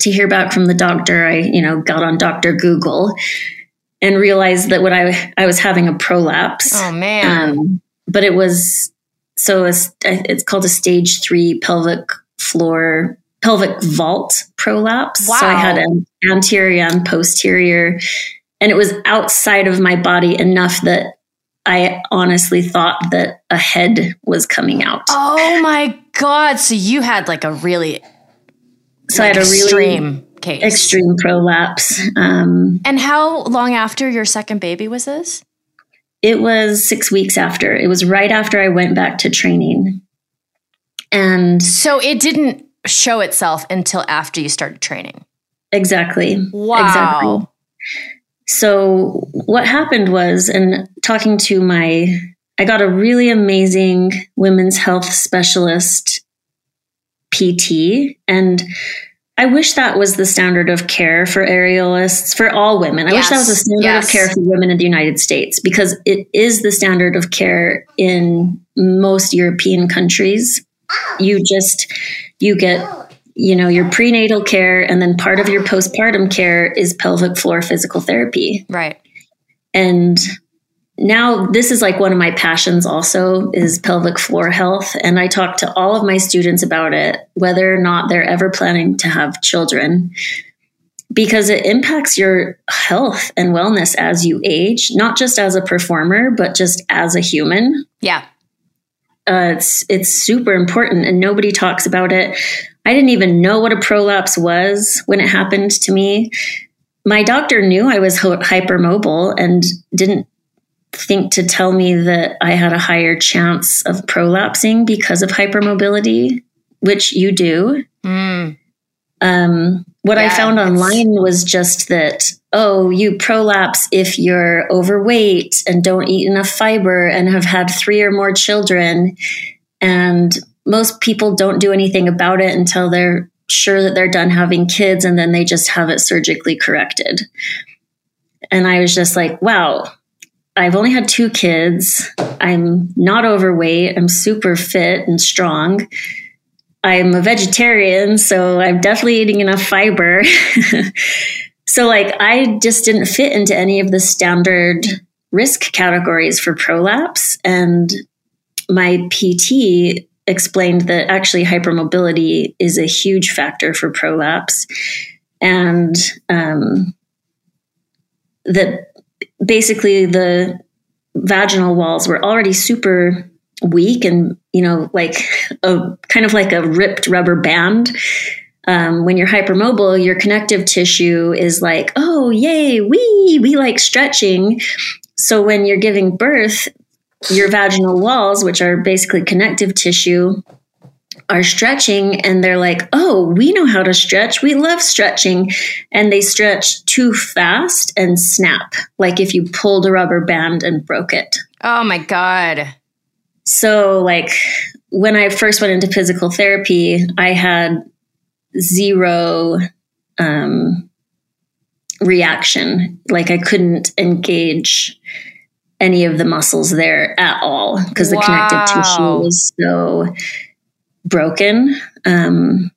to hear back from the doctor. I, you know, got on Dr. Google and realized that what I I was having a prolapse. Oh man. Um, but it was so it's, it's called a stage 3 pelvic floor pelvic vault prolapse. Wow. So I had an anterior and posterior and it was outside of my body enough that I honestly thought that a head was coming out. Oh my god! So you had like a really, so like I had a really extreme case, extreme prolapse. Um, and how long after your second baby was this? It was six weeks after. It was right after I went back to training, and so it didn't show itself until after you started training. Exactly. Wow. Exactly. So what happened was, and talking to my, I got a really amazing women's health specialist PT, and I wish that was the standard of care for aerialists for all women. I yes. wish that was the standard yes. of care for women in the United States because it is the standard of care in most European countries. You just you get you know, your prenatal care and then part of your postpartum care is pelvic floor physical therapy. Right. And now this is like one of my passions also is pelvic floor health and I talk to all of my students about it whether or not they're ever planning to have children because it impacts your health and wellness as you age, not just as a performer but just as a human. Yeah. Uh, it's it's super important and nobody talks about it. I didn't even know what a prolapse was when it happened to me. My doctor knew I was hypermobile and didn't think to tell me that I had a higher chance of prolapsing because of hypermobility, which you do. Mm. Um, what yeah, I found online was just that, oh, you prolapse if you're overweight and don't eat enough fiber and have had three or more children. And most people don't do anything about it until they're sure that they're done having kids and then they just have it surgically corrected. And I was just like, wow, I've only had two kids. I'm not overweight. I'm super fit and strong. I'm a vegetarian, so I'm definitely eating enough fiber. so, like, I just didn't fit into any of the standard risk categories for prolapse. And my PT explained that actually hypermobility is a huge factor for prolapse and um, that basically the vaginal walls were already super weak and you know like a kind of like a ripped rubber band. Um, when you're hypermobile your connective tissue is like oh yay we we like stretching. So when you're giving birth your vaginal walls, which are basically connective tissue, are stretching and they're like, oh, we know how to stretch. We love stretching. And they stretch too fast and snap, like if you pulled a rubber band and broke it. Oh my God. So, like, when I first went into physical therapy, I had zero um, reaction. Like, I couldn't engage any of the muscles there at all because wow. the connective tissue was so broken. Um,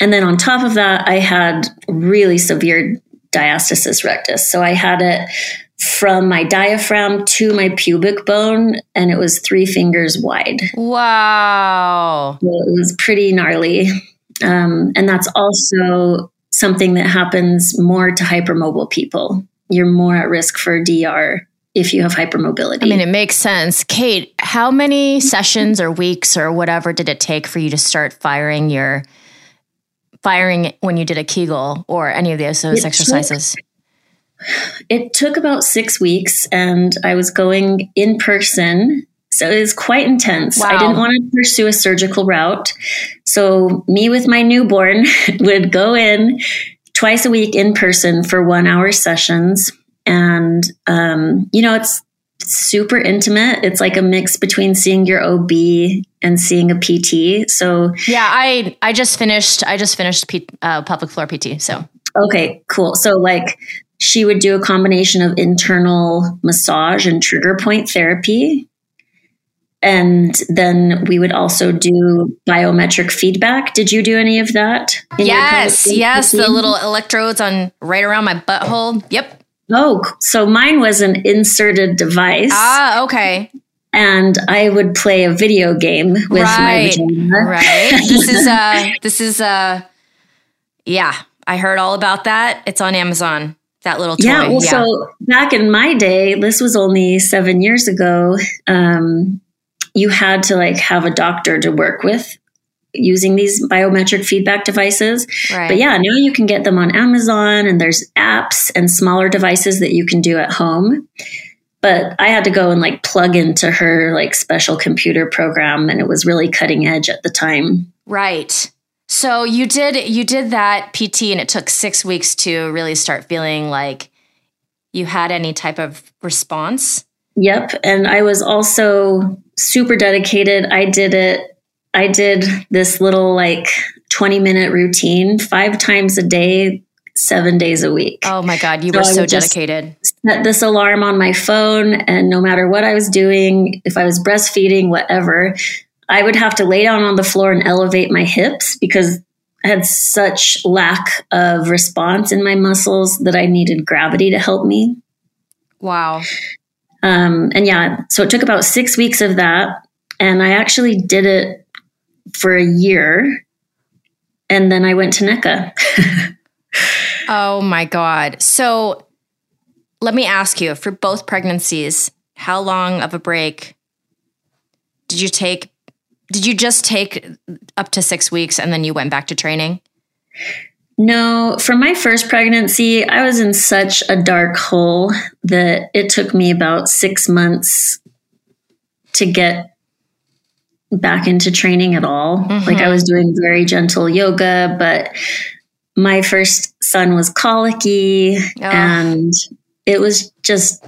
and then on top of that, I had really severe diastasis rectus. So I had it from my diaphragm to my pubic bone, and it was three fingers wide. Wow. So it was pretty gnarly. Um, and that's also something that happens more to hypermobile people. You're more at risk for DR if you have hypermobility. I mean, it makes sense. Kate, how many sessions or weeks or whatever did it take for you to start firing your firing when you did a Kegel or any of those, those It exercises? It took about six weeks, and I was going in person. So it was quite intense. I didn't want to pursue a surgical route. So, me with my newborn would go in twice a week in person for one hour sessions. And, um, you know, it's super intimate. It's like a mix between seeing your OB and seeing a PT. So, Yeah, I I just finished I just finished P, uh, public floor PT. So Okay, cool. So, like, she would do a combination of internal massage and trigger point therapy. And then we would also do biometric feedback. Did you do any of that? yes, yes, the little electrodes on right around my butthole. Yep. Oh, so mine was an inserted device, Ah, okay. and I would play a video game with my vagina. right. This is uh, this is uh, yeah. I heard all about that. It's on Amazon. That little toy. Yeah, well, so back in my day, this was only seven years ago. Um, you had to like have a doctor to work with using these biometric feedback devices. right. But yeah, now you can get them on Amazon, and there's apps and smaller devices that you can do at home. But I had to go and like plug into her like special computer program, and it was really cutting edge at the time. Right. So you did you did that PT and it took 6 weeks to really start feeling like you had any type of response. Yep. And I was also super dedicated. I did it, I did this little like 20 minute routine five times a day, seven days a week. Oh my god, you So were so dedicated. Set this alarm on my phone, and no matter what I was doing, if I was breastfeeding, whatever, I would have to lay down on the floor and elevate my hips because I had such lack of response in my muscles that I needed gravity to help me. Wow. Um, and yeah, so it took about six weeks of that. And I actually did it for a year. And then I went to NECCA. Oh my God. So let me ask you for both pregnancies, how long of a break did you take? Did you just take up to six weeks and then you went back to training? no, for my first pregnancy, I was in such a dark hole that it took me about six months to get back into training at all. Like I was doing very gentle yoga, but my first son was colicky and it was just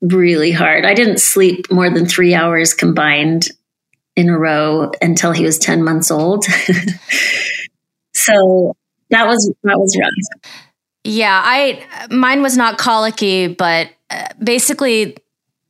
really hard. I didn't sleep more than three hours combined in a row until he was 10 months old. so that was that was rough. Yeah, I mine was not colicky, but uh, basically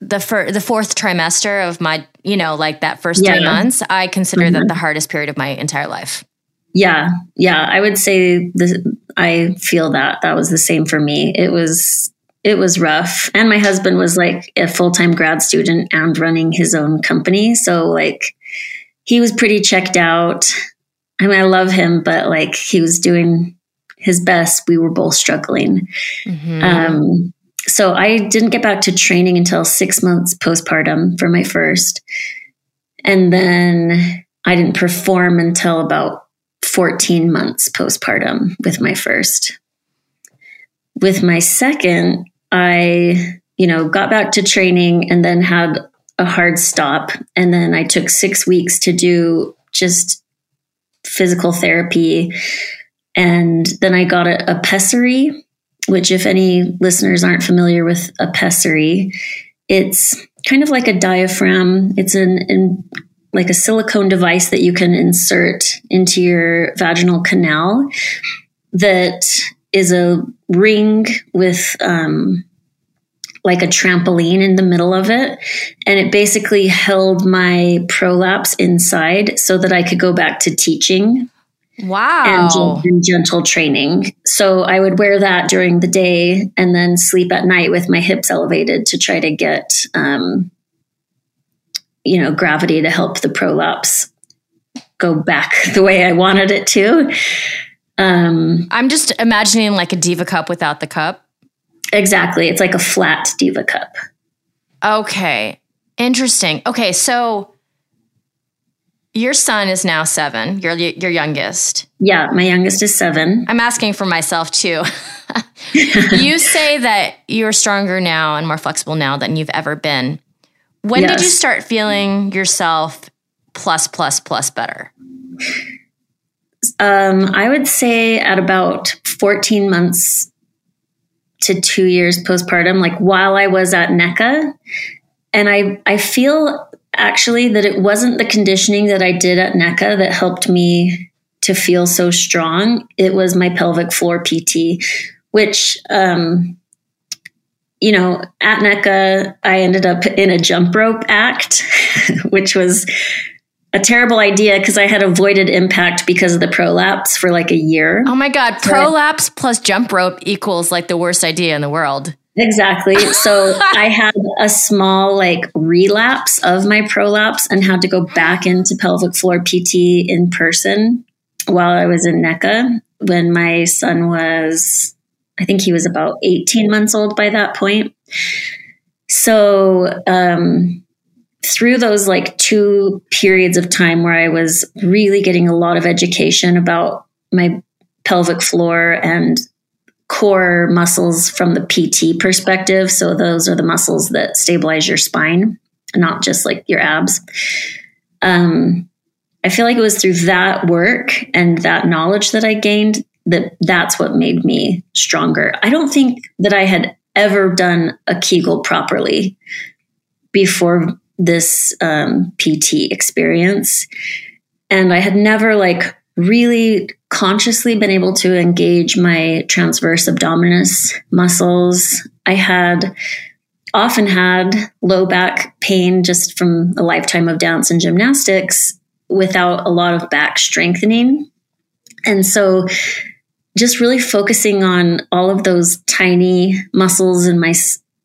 the fir- the fourth trimester of my, you know, like that first three months, I consider that the hardest period of my entire life. Yeah, yeah, I would say this, I feel that that was the same for me. It was it was rough, and my husband was like a full time grad student and running his own company, so like he was pretty checked out. I mean, I love him, but like he was doing his best. We were both struggling. Mhm. Um, so I didn't get back to training until six months postpartum for my first. And then I didn't perform until about 14 months postpartum with my first. With my second, I, you know, got back to training and then had a hard stop. And then I took six weeks to do just physical therapy. And then I got a, a pessary, which, if any listeners aren't familiar with a pessary, it's kind of like a diaphragm. It's an, like a silicone device that you can insert into your vaginal canal that is a ring with um, like a trampoline in the middle of it. And it basically held my prolapse inside so that I could go back to teaching. Wow. and, and gentle training. So I would wear that during the day and then sleep at night with my hips elevated to try to get, um, you know, gravity to help the prolapse go back the way I wanted it to. Um, I'm just imagining like a diva cup without the cup. exactly. It's like a flat diva cup. Okay. Interesting. Okay, so your son is now 7. Your your youngest. Yeah, my youngest is seven. I'm asking for myself too. you say that you're stronger now and more flexible now than you've ever been. When did you start feeling yourself plus plus plus better? Um, I would say at about 14 months to two years postpartum, like while I was at NECCA. And I, I feel actually that it wasn't the conditioning that I did at NECCA that helped me to feel so strong. It was my pelvic floor PT, which, um, you know, at NECCA, I ended up in a jump rope act, which was a terrible idea because I had avoided impact because of the prolapse for like a year. Oh my god, prolapse plus jump rope equals like the worst idea in the world. Exactly. So I had a small like relapse of my prolapse and had to go back into pelvic floor PT in person while I was in NECCA when my son was, I think he was about 18 months old by that point. So, um, through those like two periods of time where I was really getting a lot of education about my pelvic floor and core muscles from the PT perspective. So those are the muscles that stabilize your spine, not just like your abs. Um, I feel like it was through that work and that knowledge that I gained that that's what made me stronger. I don't think that I had ever done a Kegel properly before this um, PT experience. And I had never like really consciously been able to engage my transverse abdominis muscles. I had often had low back pain just from a lifetime of dance and gymnastics without a lot of back strengthening. And so just really focusing on all of those tiny muscles in my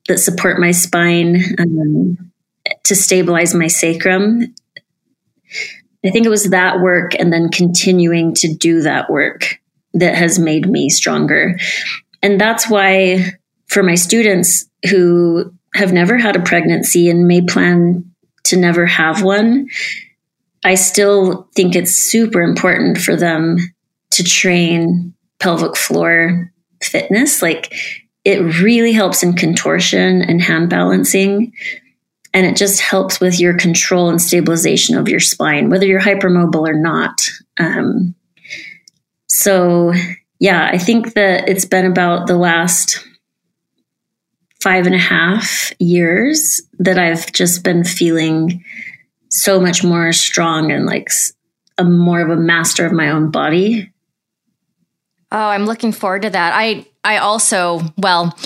that support my spine um, to stabilize my sacrum. I think it was that work and then continuing to do that work that has made me stronger. And that's why for my students who have never had a pregnancy and may plan to never have one, I still think it's super important for them to train pelvic floor fitness. Like it really helps in contortion and hand balancing. And it just helps with your control and stabilization of your spine, whether you're hypermobile or not. Um, so, yeah, I think that it's been about the last five and a half years that I've just been feeling so much more strong and like a more of a master of my own body. Oh, I'm looking forward to that. I I also, well,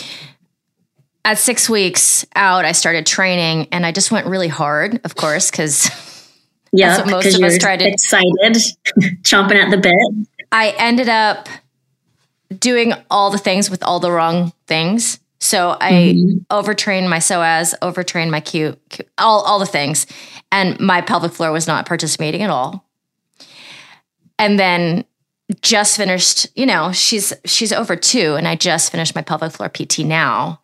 at 6 weeks out, I started training and I just went really hard, of course, cuz Yeah, what most of us try to- excited, chomping at the bit. I ended up doing all the things with all the wrong things. So I mm-hmm. overtrained my psoas, overtrained my Q, Q- all all the things, and my pelvic floor was not participating at all. And then just finished, you know, she's she's over two, and I just finished my pelvic floor PT now,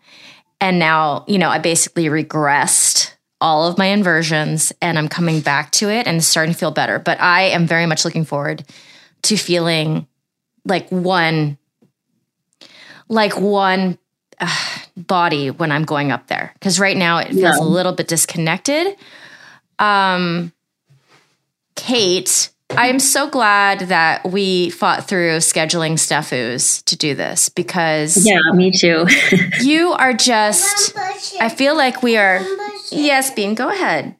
and now you know I basically regressed all of my inversions, and I'm coming back to it and starting to feel better. But I am very much looking forward to feeling like one like one uh, body when I'm going up there because right now it feels Yeah. a little bit disconnected. Um, Kate, I am so glad that we fought through scheduling Stefus to do this because Yeah, me too. you are just. I feel like we are. Yes, Bean, go ahead.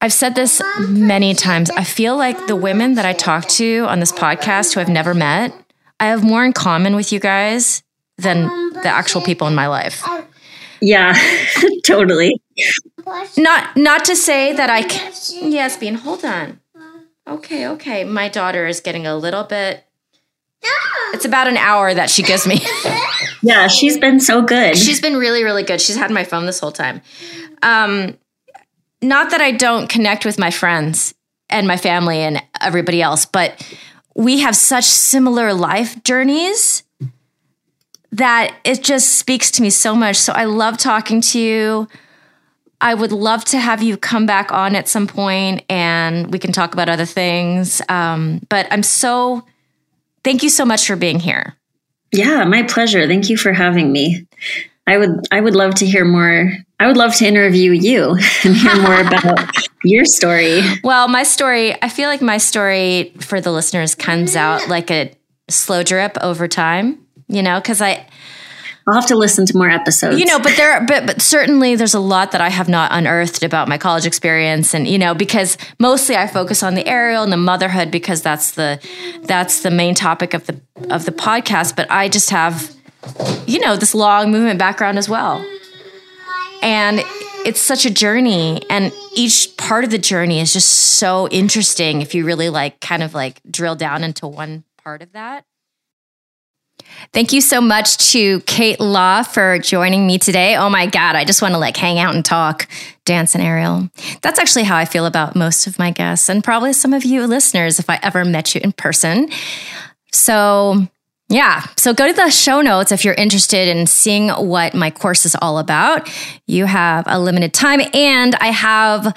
I've said this many times. I feel like the women that I talk to on this podcast who I've never met, I have more in common with you guys than the actual people in my life. yeah, totally. Not not to say that I can Yes, Bean, hold on. Okay, okay. My daughter is getting a little bit. It's about an hour that she gives me. yeah, she's been so good. She's been really, really good. She's had my phone this whole time. Um, not that I don't connect with my friends and my family and everybody else, but we have such similar life journeys that it just speaks to me so much. So I love talking to you. I would love to have you come back on at some point and we can talk about other things. Um, but I'm so, thank you so much for being here. Yeah, my pleasure. Thank you for having me. I would, I would love to hear more. I would love to interview you and hear more about your story. Well, my story, I feel like my story for the listeners comes out like a slow drip over time, you know, because I, I'll have to listen to more episodes. You know, but there, but but certainly there's a lot that I have not unearthed about my college experience, and you know, because mostly I focus on the aerial and the motherhood because that's the that's the main topic of the of the podcast. But I just have, you know, this long movement background as well, and it's such a journey, and each part of the journey is just so interesting if you really like kind of like drill down into one part of that. Thank you so much to Kate Law for joining me today. Oh my God, I just want to like hang out and talk, dance and aerial. That's actually how I feel about most of my guests and probably some of you listeners if I ever met you in person. So, yeah, so go to the show notes if you're interested in seeing what my course is all about. You have a limited time, and I have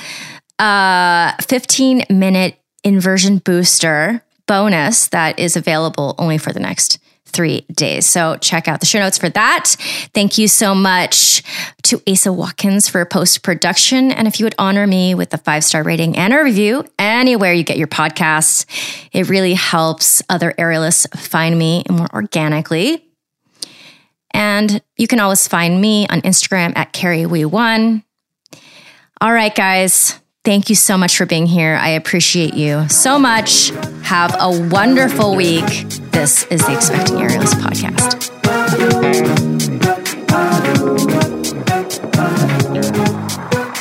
a 15 minute inversion booster bonus that is available only for the next three days. So check out the show notes for that. Thank you so much to Asa Watkins for post production. And if you would honor me with a five star rating and a review anywhere you get your podcasts, it really helps other aerialists find me more organically. And you can always find me on Instagram at KerryWee1. All right, guys. Thank you so much for being here. I appreciate you so much. Have a wonderful week. This is the Expecting Aerialist podcast.